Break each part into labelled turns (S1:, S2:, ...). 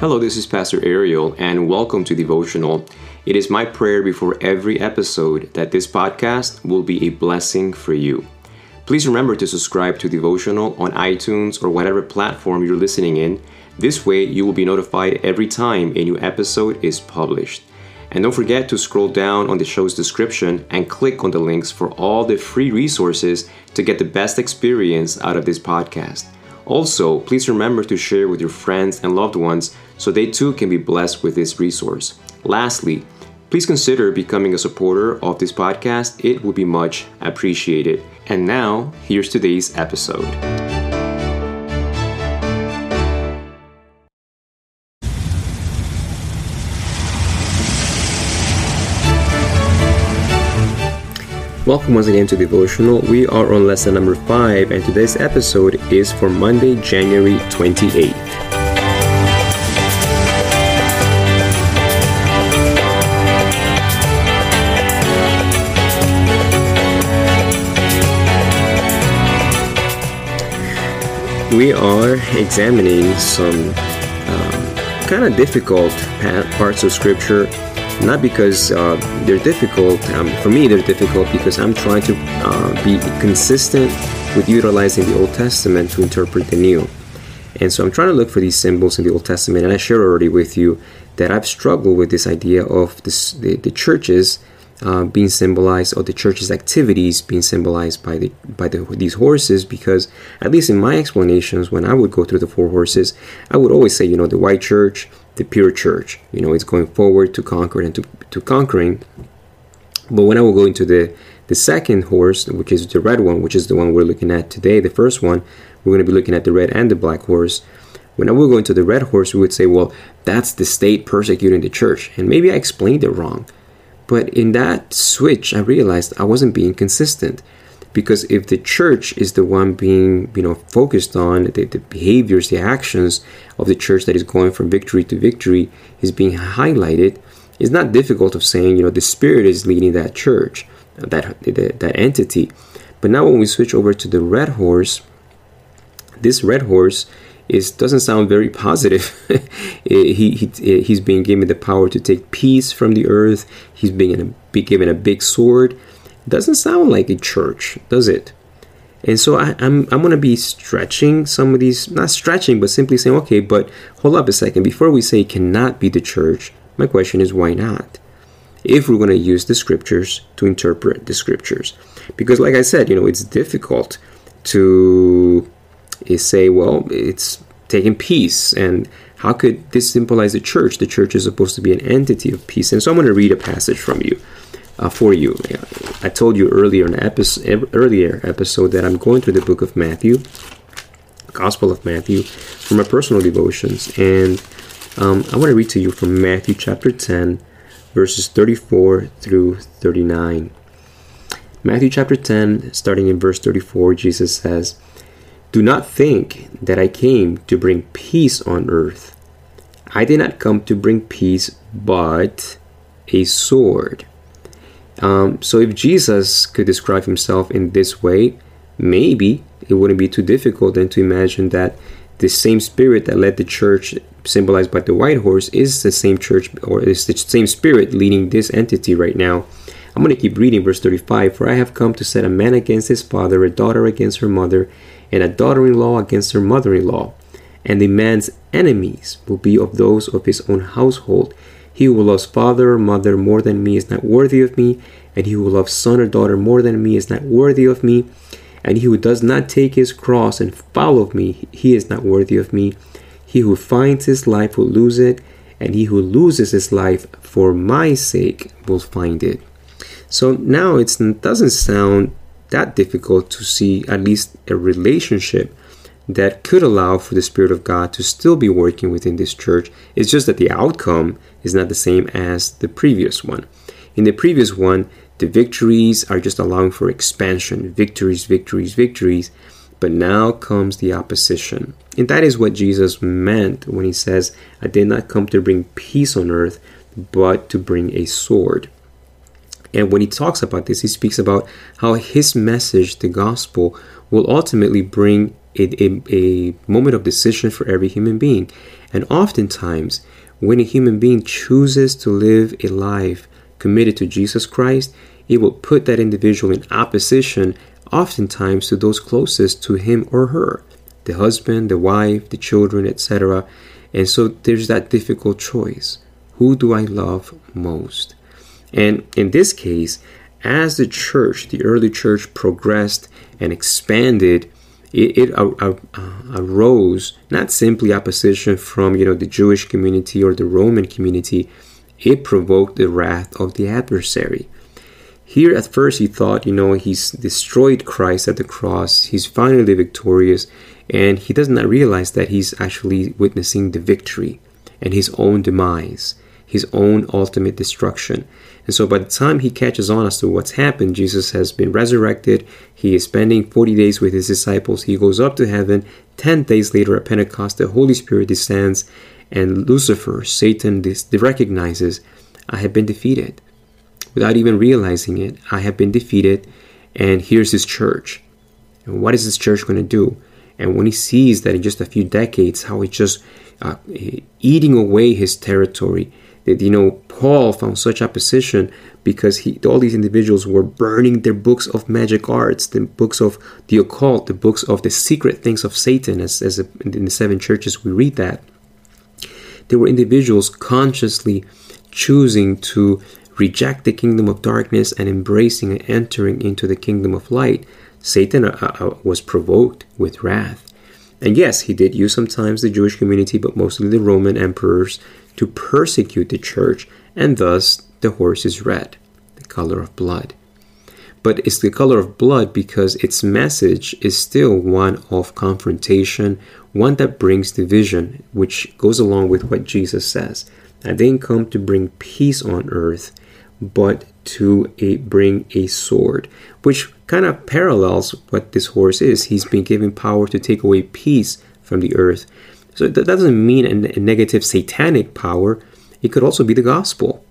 S1: Hello, this is Pastor Ariel, and welcome to Devotional. It is my prayer before every episode that this podcast will be a blessing for you. Please remember to subscribe to Devotional on iTunes or whatever platform you're listening in. This way, you will be notified every time a new episode is published. And don't forget to scroll down on the show's description and click on the links for all the free resources to get the best experience out of this podcast. Also, please remember to share with your friends and loved ones so they too can be blessed with this resource. Lastly, please consider becoming a supporter of this podcast. It would be much appreciated. And now, here's today's episode. Welcome once again to Devotional. We are on lesson number 5, and today's episode is for Monday, January 28th. We are examining some um, kind of difficult parts of Scripture not because uh, they're difficult. Um, for me, they're difficult because I'm trying to uh, be consistent with utilizing the Old Testament to interpret the New. And so I'm trying to look for these symbols in the Old Testament, and I shared already with you that I've struggled with this idea of this, the, the churches uh, being symbolized or the church's activities being symbolized by the by the, these horses because at least in my explanations when I would go through the four horses I would always say you know the white church the pure church. You know it's going forward to conquer and to, to conquering. But when I will go into the the second horse which is the red one which is the one we're looking at today the first one we're going to be looking at the red and the black horse. When I would go into the red horse we would say well that's the state persecuting the church. And maybe I explained it wrong but in that switch, I realized I wasn't being consistent. Because if the church is the one being, you know, focused on the, the behaviors, the actions of the church that is going from victory to victory is being highlighted, it's not difficult of saying, you know, the spirit is leading that church, that that, that entity. But now when we switch over to the red horse, this red horse is doesn't sound very positive. Eh, he, he eh, he's being given the power to take peace from the earth. He's being be given a big sword. Doesn't sound like a church, does it? And so I, am I'm, I'm going to be stretching some of these, not stretching, but simply saying, okay, but hold up a second. Before we say cannot be the church, my question is why not? If we're going to use the scriptures to interpret the scriptures, because like I said, you know, it's difficult to is say, well, it's taking peace. And how could this symbolize the church? The church is supposed to be an entity of peace. And so I'm going to read a passage from you. Uh, for you, I told you earlier in episode, earlier episode that I'm going through the book of Matthew, Gospel of Matthew, for my personal devotions, and um, I want to read to you from Matthew chapter 10, verses 34 through 39. Matthew chapter 10, starting in verse 34, Jesus says, do not think that I came to bring peace on earth. I did not come to bring peace, but a sword. Um, so, if Jesus could describe himself in this way, maybe it wouldn't be too difficult then to imagine that the same spirit that led the church, symbolized by the white horse, is the same church or is the same spirit leading this entity right now. I'm going to keep reading verse 35 For I have come to set a man against his father, a daughter against her mother and a daughter in law against her mother in law. And the man's enemies will be of those of his own household. He who loves father or mother more than me is not worthy of me, and he who loves son or daughter more than me is not worthy of me. And he who does not take his cross and follow me, he is not worthy of me. He who finds his life will lose it, and he who loses his life for my sake will find it. So now it doesn't sound that difficult to see at least a relationship that could allow for the Spirit of God to still be working within this church. It's just that the outcome is not the same as the previous one. In the previous one, the victories are just allowing for expansion victories, victories, victories. But now comes the opposition. And that is what Jesus meant when he says, I did not come to bring peace on earth, but to bring a sword. And when he talks about this, he speaks about how his message, the gospel, will ultimately bring a, a, a moment of decision for every human being. And oftentimes, when a human being chooses to live a life committed to Jesus Christ, it will put that individual in opposition, oftentimes, to those closest to him or her the husband, the wife, the children, etc. And so there's that difficult choice. Who do I love most? And in this case, as the church, the early church progressed and expanded, it, it uh, uh, uh, arose not simply opposition from you know the Jewish community or the Roman community. It provoked the wrath of the adversary. Here, at first, he thought, you know, he's destroyed Christ at the cross. He's finally victorious, and he does not realize that he's actually witnessing the victory and his own demise, his own ultimate destruction. And so by the time he catches on as to what's happened, Jesus has been resurrected. He is spending 40 days with his disciples. He goes up to heaven. 10 days later at Pentecost, the Holy Spirit descends, and Lucifer, Satan, recognizes, I have been defeated. Without even realizing it, I have been defeated, and here's his church. And what is this church going to do? And when he sees that in just a few decades, how it's just uh, eating away his territory, that you know Paul found such opposition because he all these individuals were burning their books of magic arts, the books of the occult, the books of the secret things of Satan, as, as in the seven churches we read that. There were individuals consciously choosing to reject the kingdom of darkness and embracing and entering into the kingdom of light. Satan uh, uh, was provoked with wrath. And yes, he did use sometimes the Jewish community, but mostly the Roman emperors to persecute the church, and thus the horse is red, the color of blood. But it's the color of blood because its message is still one of confrontation, one that brings division, which goes along with what Jesus says. I didn't come to bring peace on earth, but to a, bring a sword, which kind of parallels what this horse is. He's been given power to take away peace from the earth. So that doesn't mean a, negative satanic power. It could also be the gospel.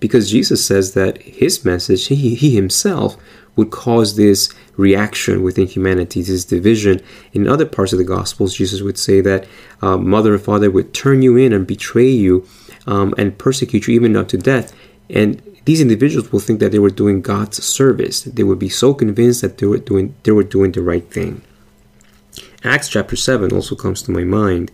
S1: Because Jesus says that his message, he, he himself, would cause this reaction within humanity, this division. In other parts of the Gospels, Jesus would say that uh, mother and father would turn you in and betray you um, and persecute you even up to death. And these individuals will think that they were doing God's service. They would be so convinced that they were doing they were doing the right thing. Acts chapter 7 also comes to my mind.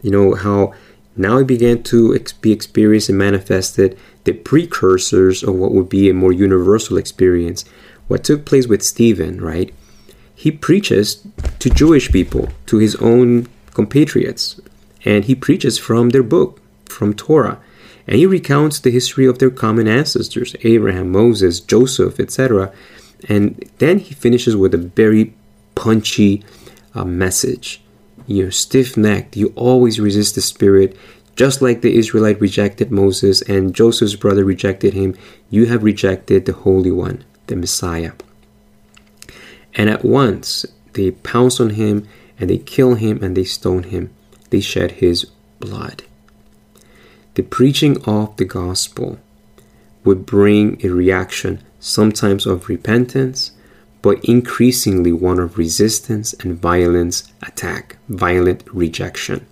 S1: You know, how now it began to be experienced and manifested the precursors of what would be a more universal experience. What took place with Stephen, right? He preaches to Jewish people, to his own compatriots, and he preaches from their book, from Torah. And he recounts the history of their common ancestors Abraham, Moses, Joseph, etc. And then he finishes with a very punchy a message. You're stiff necked. You always resist the Spirit. Just like the Israelite rejected Moses and Joseph's brother rejected him, you have rejected the Holy One, the Messiah. And at once they pounce on him and they kill him and they stone him. They shed his blood. The preaching of the gospel would bring a reaction, sometimes of repentance, but increasingly one of resistance and violence attack, violent rejection.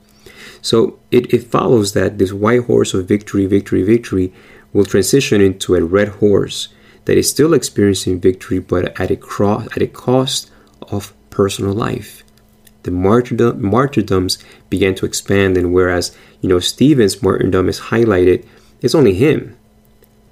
S1: So it, it follows that this white horse of victory, victory, victory will transition into a red horse that is still experiencing victory, but at a, cross, at a cost of personal life. The martyrdom, martyrdoms began to expand, and whereas you know Stephen's martyrdom is highlighted, it's only him.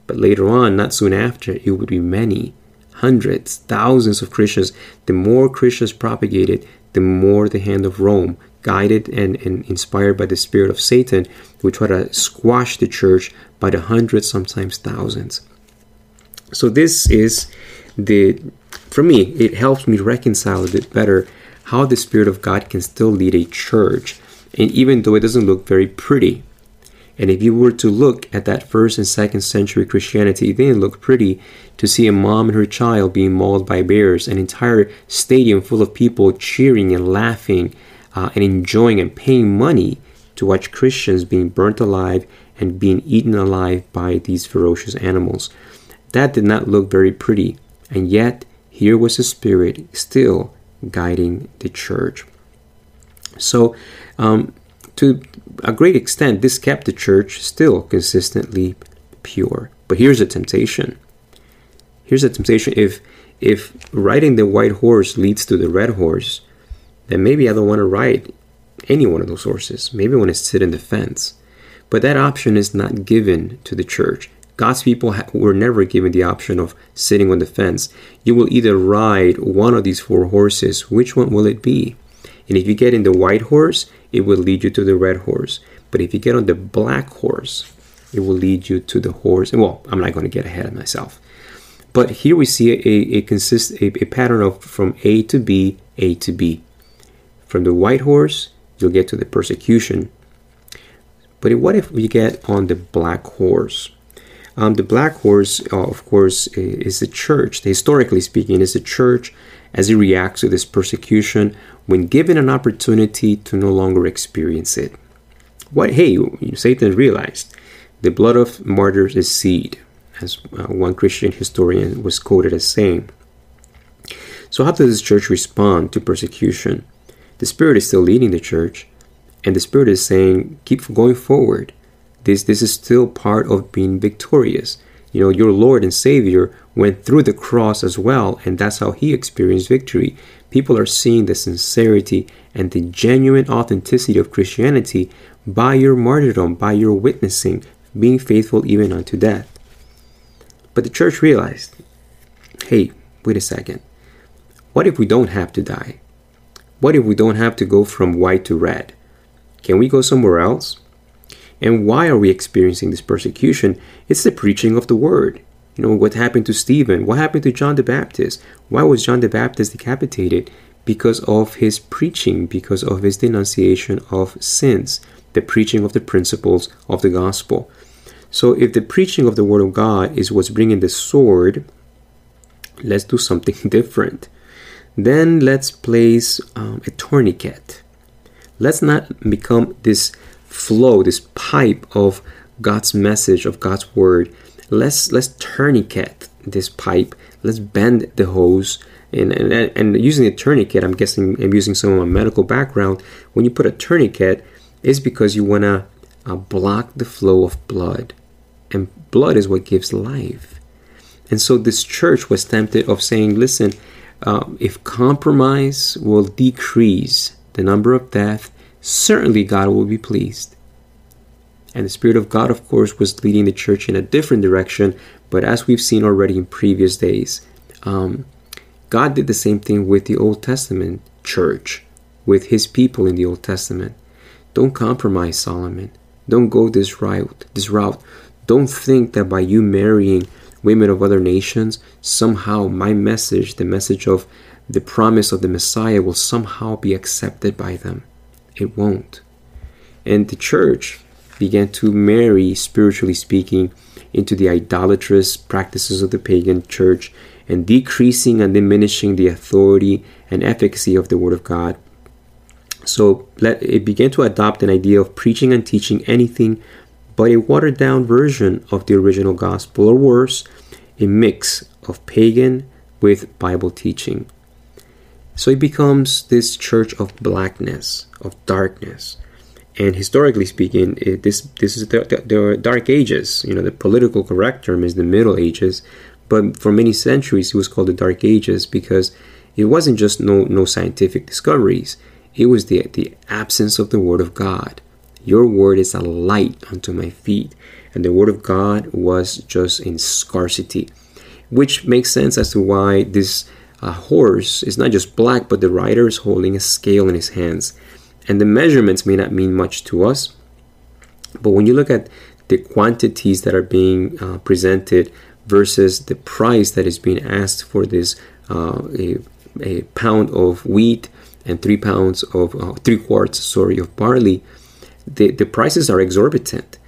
S1: But later on, not soon after, it would be many hundreds, thousands of Christians, the more Christians propagated, the more the hand of Rome, guided and, and inspired by the spirit of Satan, would try to squash the church by the hundreds, sometimes thousands. So this is the for me, it helps me reconcile a bit better how the Spirit of God can still lead a church, and even though it doesn't look very pretty, and if you were to look at that first and second century Christianity, it didn't look pretty to see a mom and her child being mauled by bears, an entire stadium full of people cheering and laughing uh, and enjoying and paying money to watch Christians being burnt alive and being eaten alive by these ferocious animals. That did not look very pretty, and yet here was the Spirit still guiding the church. So, um, to a great extent, this kept the church still consistently pure. But here's a temptation. Here's a temptation. If if riding the white horse leads to the red horse, then maybe I don't want to ride any one of those horses. Maybe I want to sit in the fence. But that option is not given to the church. God's people were never given the option of sitting on the fence. You will either ride one of these four horses. Which one will it be? And if you get in the white horse, it will lead you to the red horse. But if you get on the black horse, it will lead you to the horse. Well, I'm not going to get ahead of myself. But here we see a, a consist a, a pattern of from A to B, A to B. From the white horse, you'll get to the persecution. But what if we get on the black horse? Um, the black horse, uh, of course, is the church. Historically speaking, is the church as he reacts to this persecution when given an opportunity to no longer experience it. What? Hey, Satan realized the blood of martyrs is seed, as uh, one Christian historian was quoted as saying. So, how does this church respond to persecution? The Spirit is still leading the church, and the Spirit is saying, keep going forward. This, this is still part of being victorious. You know, your Lord and Savior went through the cross as well, and that's how he experienced victory. People are seeing the sincerity and the genuine authenticity of Christianity by your martyrdom, by your witnessing, being faithful even unto death. But the church realized hey, wait a second. What if we don't have to die? What if we don't have to go from white to red? Can we go somewhere else? And why are we experiencing this persecution? It's the preaching of the word. You know, what happened to Stephen? What happened to John the Baptist? Why was John the Baptist decapitated? Because of his preaching, because of his denunciation of sins, the preaching of the principles of the gospel. So, if the preaching of the word of God is what's bringing the sword, let's do something different. Then let's place um, a tourniquet. Let's not become this flow, this pipe of God's message, of God's word. Let's let's tourniquet this pipe. Let's bend the hose. And, and, and using a tourniquet, I'm guessing I'm using some of my medical background. When you put a tourniquet, it's because you want to uh, block the flow of blood. And blood is what gives life. And so this church was tempted of saying, listen, uh, if compromise will decrease the number of death certainly God will be pleased. And the Spirit of God, of course, was leading the church in a different direction, but as we've seen already in previous days, um, God did the same thing with the Old Testament church, with his people in the Old Testament. Don't compromise Solomon. Don't go this route. This route. Don't think that by you marrying women of other nations, somehow my message, the message of the promise of the Messiah, will somehow be accepted by them. It won't. And the church began to marry, spiritually speaking, into the idolatrous practices of the pagan church and decreasing and diminishing the authority and efficacy of the Word of God. So let, it began to adopt an idea of preaching and teaching anything but a watered down version of the original gospel, or worse, a mix of pagan with Bible teaching. So it becomes this church of blackness, of darkness. And historically speaking, it, this this is the, the, the, Dark Ages. You know, the political correct term is the Middle Ages, but for many centuries it was called the Dark Ages because it wasn't just no no scientific discoveries. It was the the absence of the Word of God. Your word is a light unto my feet, and the Word of God was just in scarcity, which makes sense as to why this a horse is not just black, but the rider is holding a scale in his hands. And the measurements may not mean much to us, but when you look at the quantities that are being uh, presented versus the price that is being asked for this uh, a, a pound of wheat and three pounds of uh, three quarts sorry of barley the, the prices are exorbitant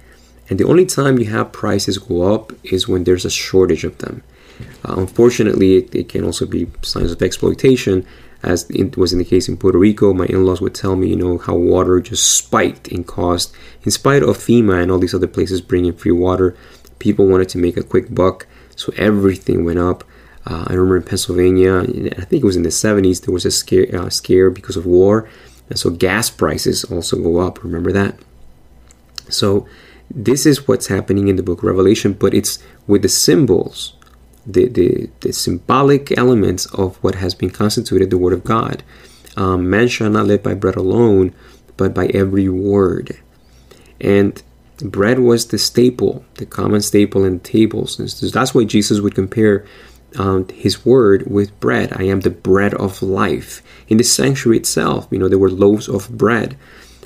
S1: and the only time you have prices go up is when there's a shortage of them uh, unfortunately, it, it, can also be signs of exploitation, as it was in the case in Puerto Rico. My in-laws would tell me, you know, how water just spiked in cost, in spite of FEMA and all these other places bringing free water. People wanted to make a quick buck, so everything went up. Uh, I remember in Pennsylvania, I think it was in the 70s, there was a scare, uh, scare because of war, And so gas prices also go up. Remember that? So this is what's happening in the book of Revelation, but it's with the symbols, the, the, the symbolic elements of what has been constituted the Word of God. Um, man shall not live by bread alone, but by every word. And bread was the staple, the common staple in tables. And so that's why Jesus would compare um, his word with bread. I am the bread of life. In the sanctuary itself, you know, there were loaves of bread.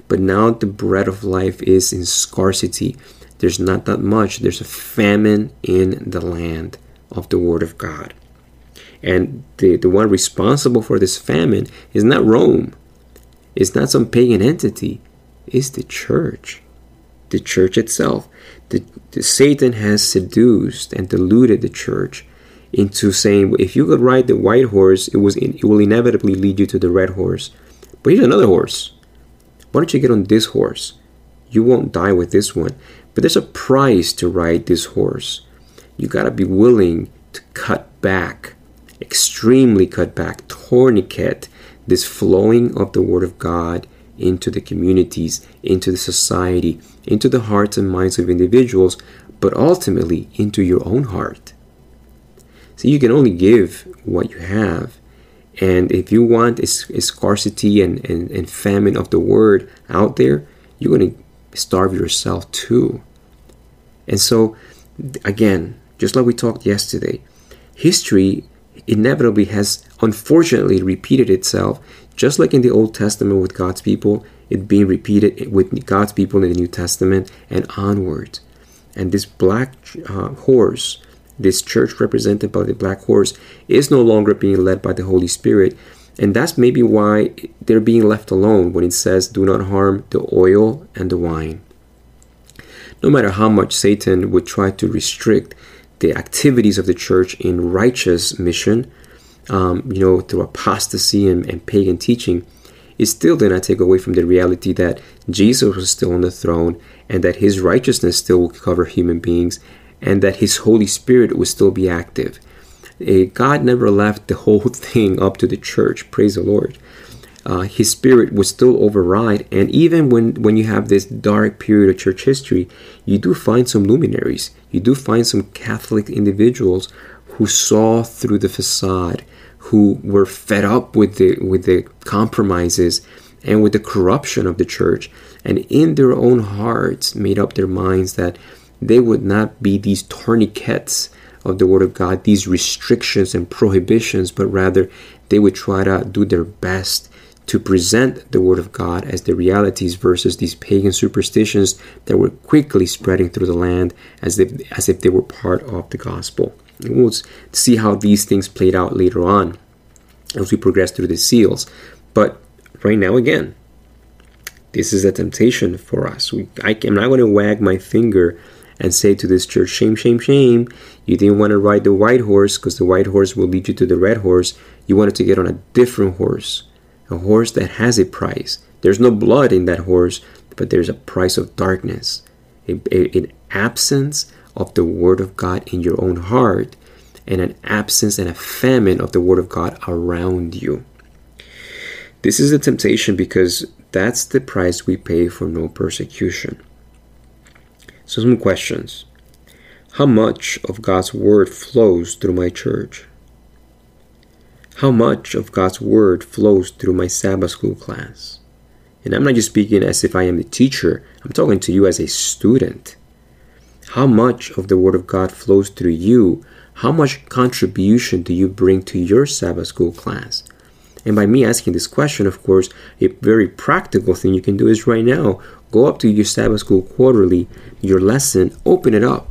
S1: But now the bread of life is in scarcity. There's not that much. There's a famine in the land of the word of God. And the, the one responsible for this famine is not Rome. It's not some pagan entity. It's the church. The church itself. The, the Satan has seduced and deluded the church into saying, if you could ride the white horse, it was in, it will inevitably lead you to the red horse. But here's another horse. Why don't you get on this horse? You won't die with this one. But there's a price to ride this horse. You gotta be willing to cut back, extremely cut back, tourniquet this flowing of the Word of God into the communities, into the society, into the hearts and minds of individuals, but ultimately into your own heart. So you can only give what you have. And if you want a, a scarcity and, and, and famine of the word out there, you're going to starve yourself too. And so, again, just like we talked yesterday, history inevitably has unfortunately repeated itself, just like in the Old Testament with God's people, it being repeated with God's people in the New Testament and onward. And this black uh, horse this church represented by the black horse is no longer being led by the Holy Spirit. And that's maybe why they're being left alone when it says, Do not harm the oil and the wine. No matter how much Satan would try to restrict the activities of the church in righteous mission, um, you know, through apostasy and, and pagan teaching, it still did not take away from the reality that Jesus was still on the throne and that his righteousness still will cover human beings and that His Holy Spirit would still be active. Uh, God never left the whole thing up to the church. Praise the Lord. Uh, his spirit would still override, and even when when you have this dark period of church history, you do find some luminaries. You do find some Catholic individuals who saw through the facade, who were fed up with the with the compromises and with the corruption of the church, and in their own hearts made up their minds that they would not be these tourniquets of the Word of God, these restrictions and prohibitions, but rather they would try to do their best to present the Word of God as the realities versus these pagan superstitions that were quickly spreading through the land as if, as if they were part of the gospel. And we'll see how these things played out later on as we progress through the seals. But right now, again, this is a temptation for us. We, I, am not going to wag my finger and say to this church, Shame, shame, shame. You didn't want to ride the white horse because the white horse will lead you to the red horse. You wanted to get on a different horse, a horse that has a price. There's no blood in that horse, but there's a price of darkness, an absence of the Word of God in your own heart, and an absence and a famine of the Word of God around you. This is a temptation because that's the price we pay for no persecution. So, some questions. How much of God's Word flows through my church? How much of God's Word flows through my Sabbath school class? And I'm not just speaking as if I am the teacher, I'm talking to you as a student. How much of the Word of God flows through you? How much contribution do you bring to your Sabbath school class? And by me asking this question, of course, a very practical thing you can do is right now go up to your Sabbath school quarterly, your lesson, open it up.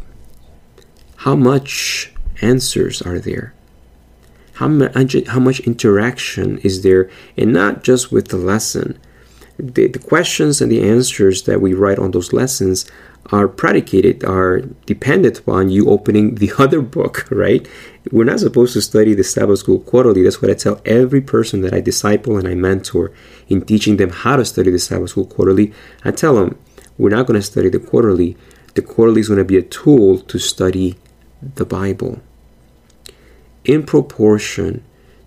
S1: How much answers are there? How much, how much interaction is there? And not just with the lesson. The, the questions and the answers that we write on those lessons are predicated, are dependent upon you opening the other book, right? We're not supposed to study the Sabbath School quarterly. That's what I tell every person that I disciple and I mentor in teaching them how to study the Sabbath School quarterly. I tell them, we're not going to study the quarterly. The quarterly is going to be a tool to study the Bible. In proportion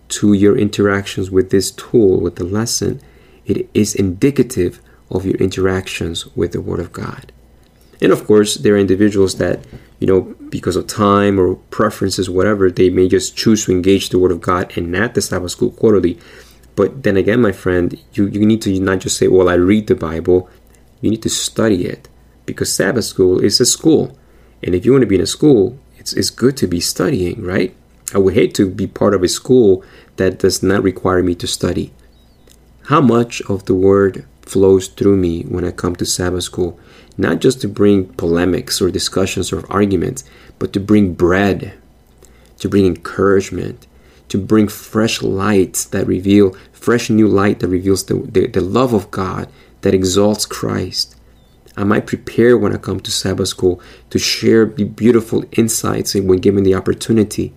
S1: to your interactions with this tool, with the lesson, it is indicative of your interactions with the Word of God. And of course, there are individuals that, you know, because of time or preferences, whatever, they may just choose to engage the Word of God and not the Sabbath School quarterly. But then again, my friend, you, you need to not just say, well, I read the Bible, you need to study it because Sabbath school is a school. And if you want to be in a school, it's, it's good to be studying, right? I would hate to be part of a school that does not require me to study. How much of the word flows through me when I come to Sabbath school? Not just to bring polemics or discussions or arguments, but to bring bread, to bring encouragement, to bring fresh lights that reveal, fresh new light that reveals the, the, the love of God that exalts Christ. I prepared when I come to Sabbath school to share the beautiful insights when given the opportunity?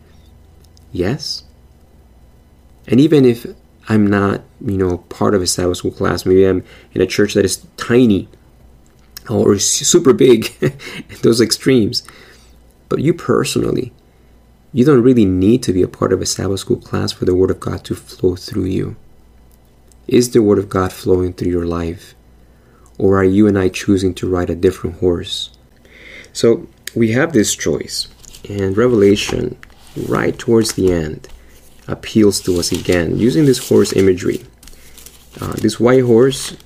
S1: Yes. And even if I'm not, you know, part of a Sabbath school class, maybe I'm in a church that is tiny or super big, those extremes. But you personally, you don't really need to be a part of a Sabbath school class for the Word of God to flow through you. Is the Word of God flowing through your life? Or are you and I choosing to ride a different horse? So we have this choice, and Revelation, right towards the end, appeals to us again using this horse imagery. Uh, this white horse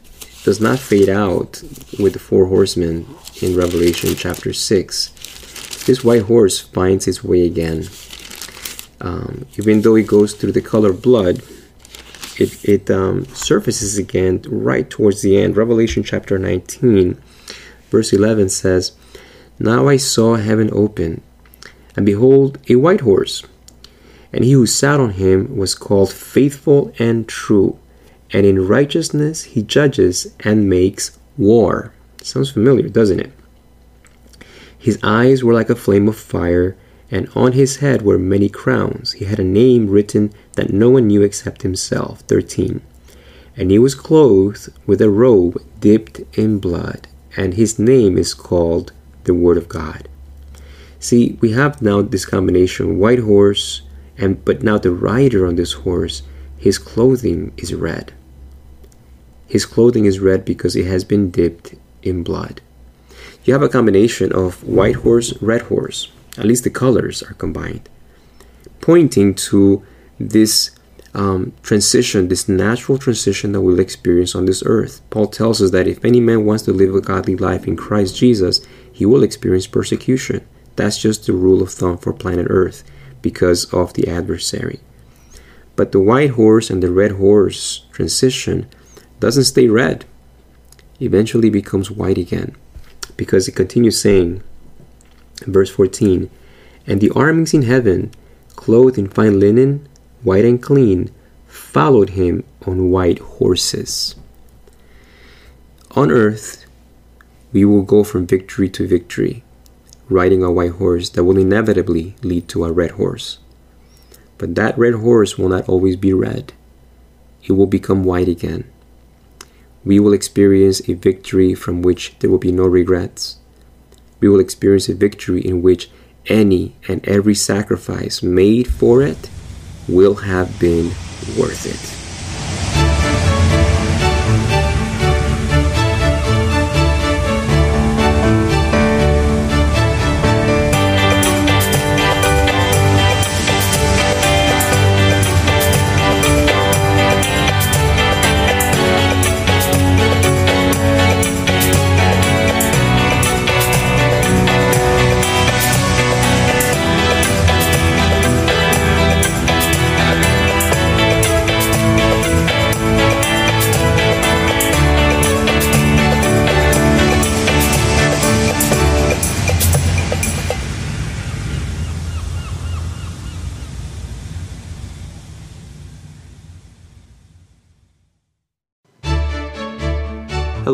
S1: does not fade out with the four horsemen in Revelation chapter 6. This white horse finds its way again. Um, even though it goes through the color blood, it, it um, surfaces again right towards the end. Revelation chapter 19, verse 11 says, Now I saw heaven open, and behold, a white horse, and he who sat on him was called Faithful and True, and in righteousness he judges and makes war. Sounds familiar, doesn't it? His eyes were like a flame of fire and on his head were many crowns. He had a name written that no one knew except himself. 13. And he was clothed with a robe dipped in blood, and his name is called the Word of God. See, we have now this combination white horse, and but now the rider on this horse, his clothing is red. His clothing is red because it has been dipped in blood. You have a combination of white horse, red horse at least the colors are combined, pointing to this um, transition, this natural transition that we'll experience on this earth. Paul tells us that if any man wants to live a godly life in Christ Jesus, he will experience persecution. That's just the rule of thumb for planet Earth because of the adversary. But the white horse and the red horse transition doesn't stay red, eventually becomes white again because it continues saying, Verse 14 And the armies in heaven, clothed in fine linen, white and clean, followed him on white horses. On earth, we will go from victory to victory, riding a white horse that will inevitably lead to a red horse. But that red horse will not always be red, it will become white again. We will experience a victory from which there will be no regrets we will experience a victory in which any and every sacrifice made for it will have been worth it.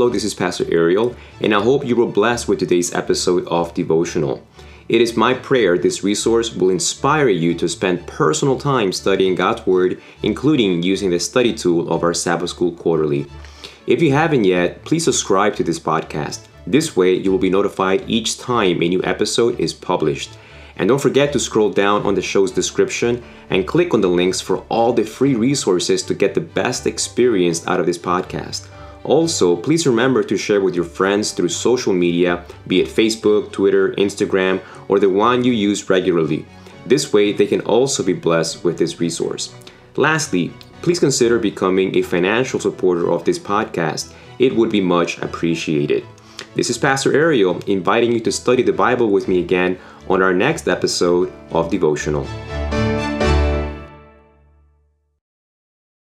S1: Hello, this is Pastor Ariel, and I hope you were blessed with today's episode of Devotional. It is my prayer this resource will inspire you to spend personal time studying God's Word, including using the study tool of our Sabbath School Quarterly. If you haven't yet, please subscribe to this podcast. This way, you will be notified each time a new episode is published. And don't forget to scroll down on the show's description and click on the links for all the free resources to get the best experience out of this podcast. Also, please remember to share with your friends through social media, be it Facebook, Twitter, Instagram, or the one you use regularly. This way, they can also be blessed with this resource. Lastly, please consider becoming a financial supporter of this podcast. It would be much appreciated. This is Pastor Ariel inviting you to study the Bible with me again on our next episode of Devotional.